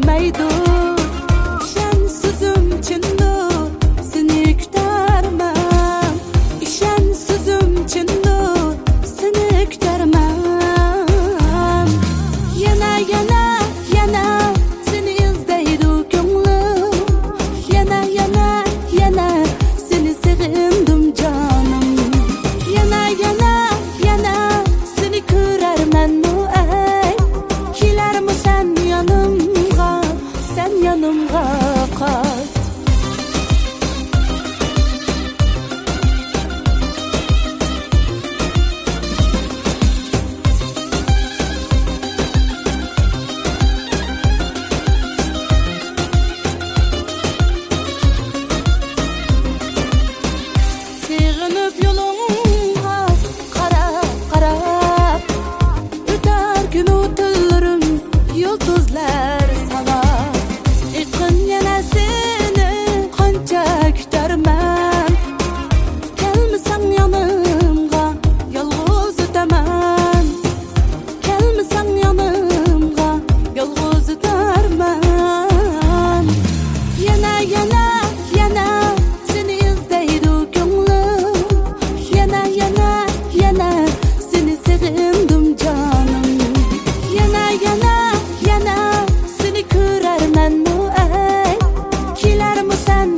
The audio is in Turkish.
美杜。yanımda. sun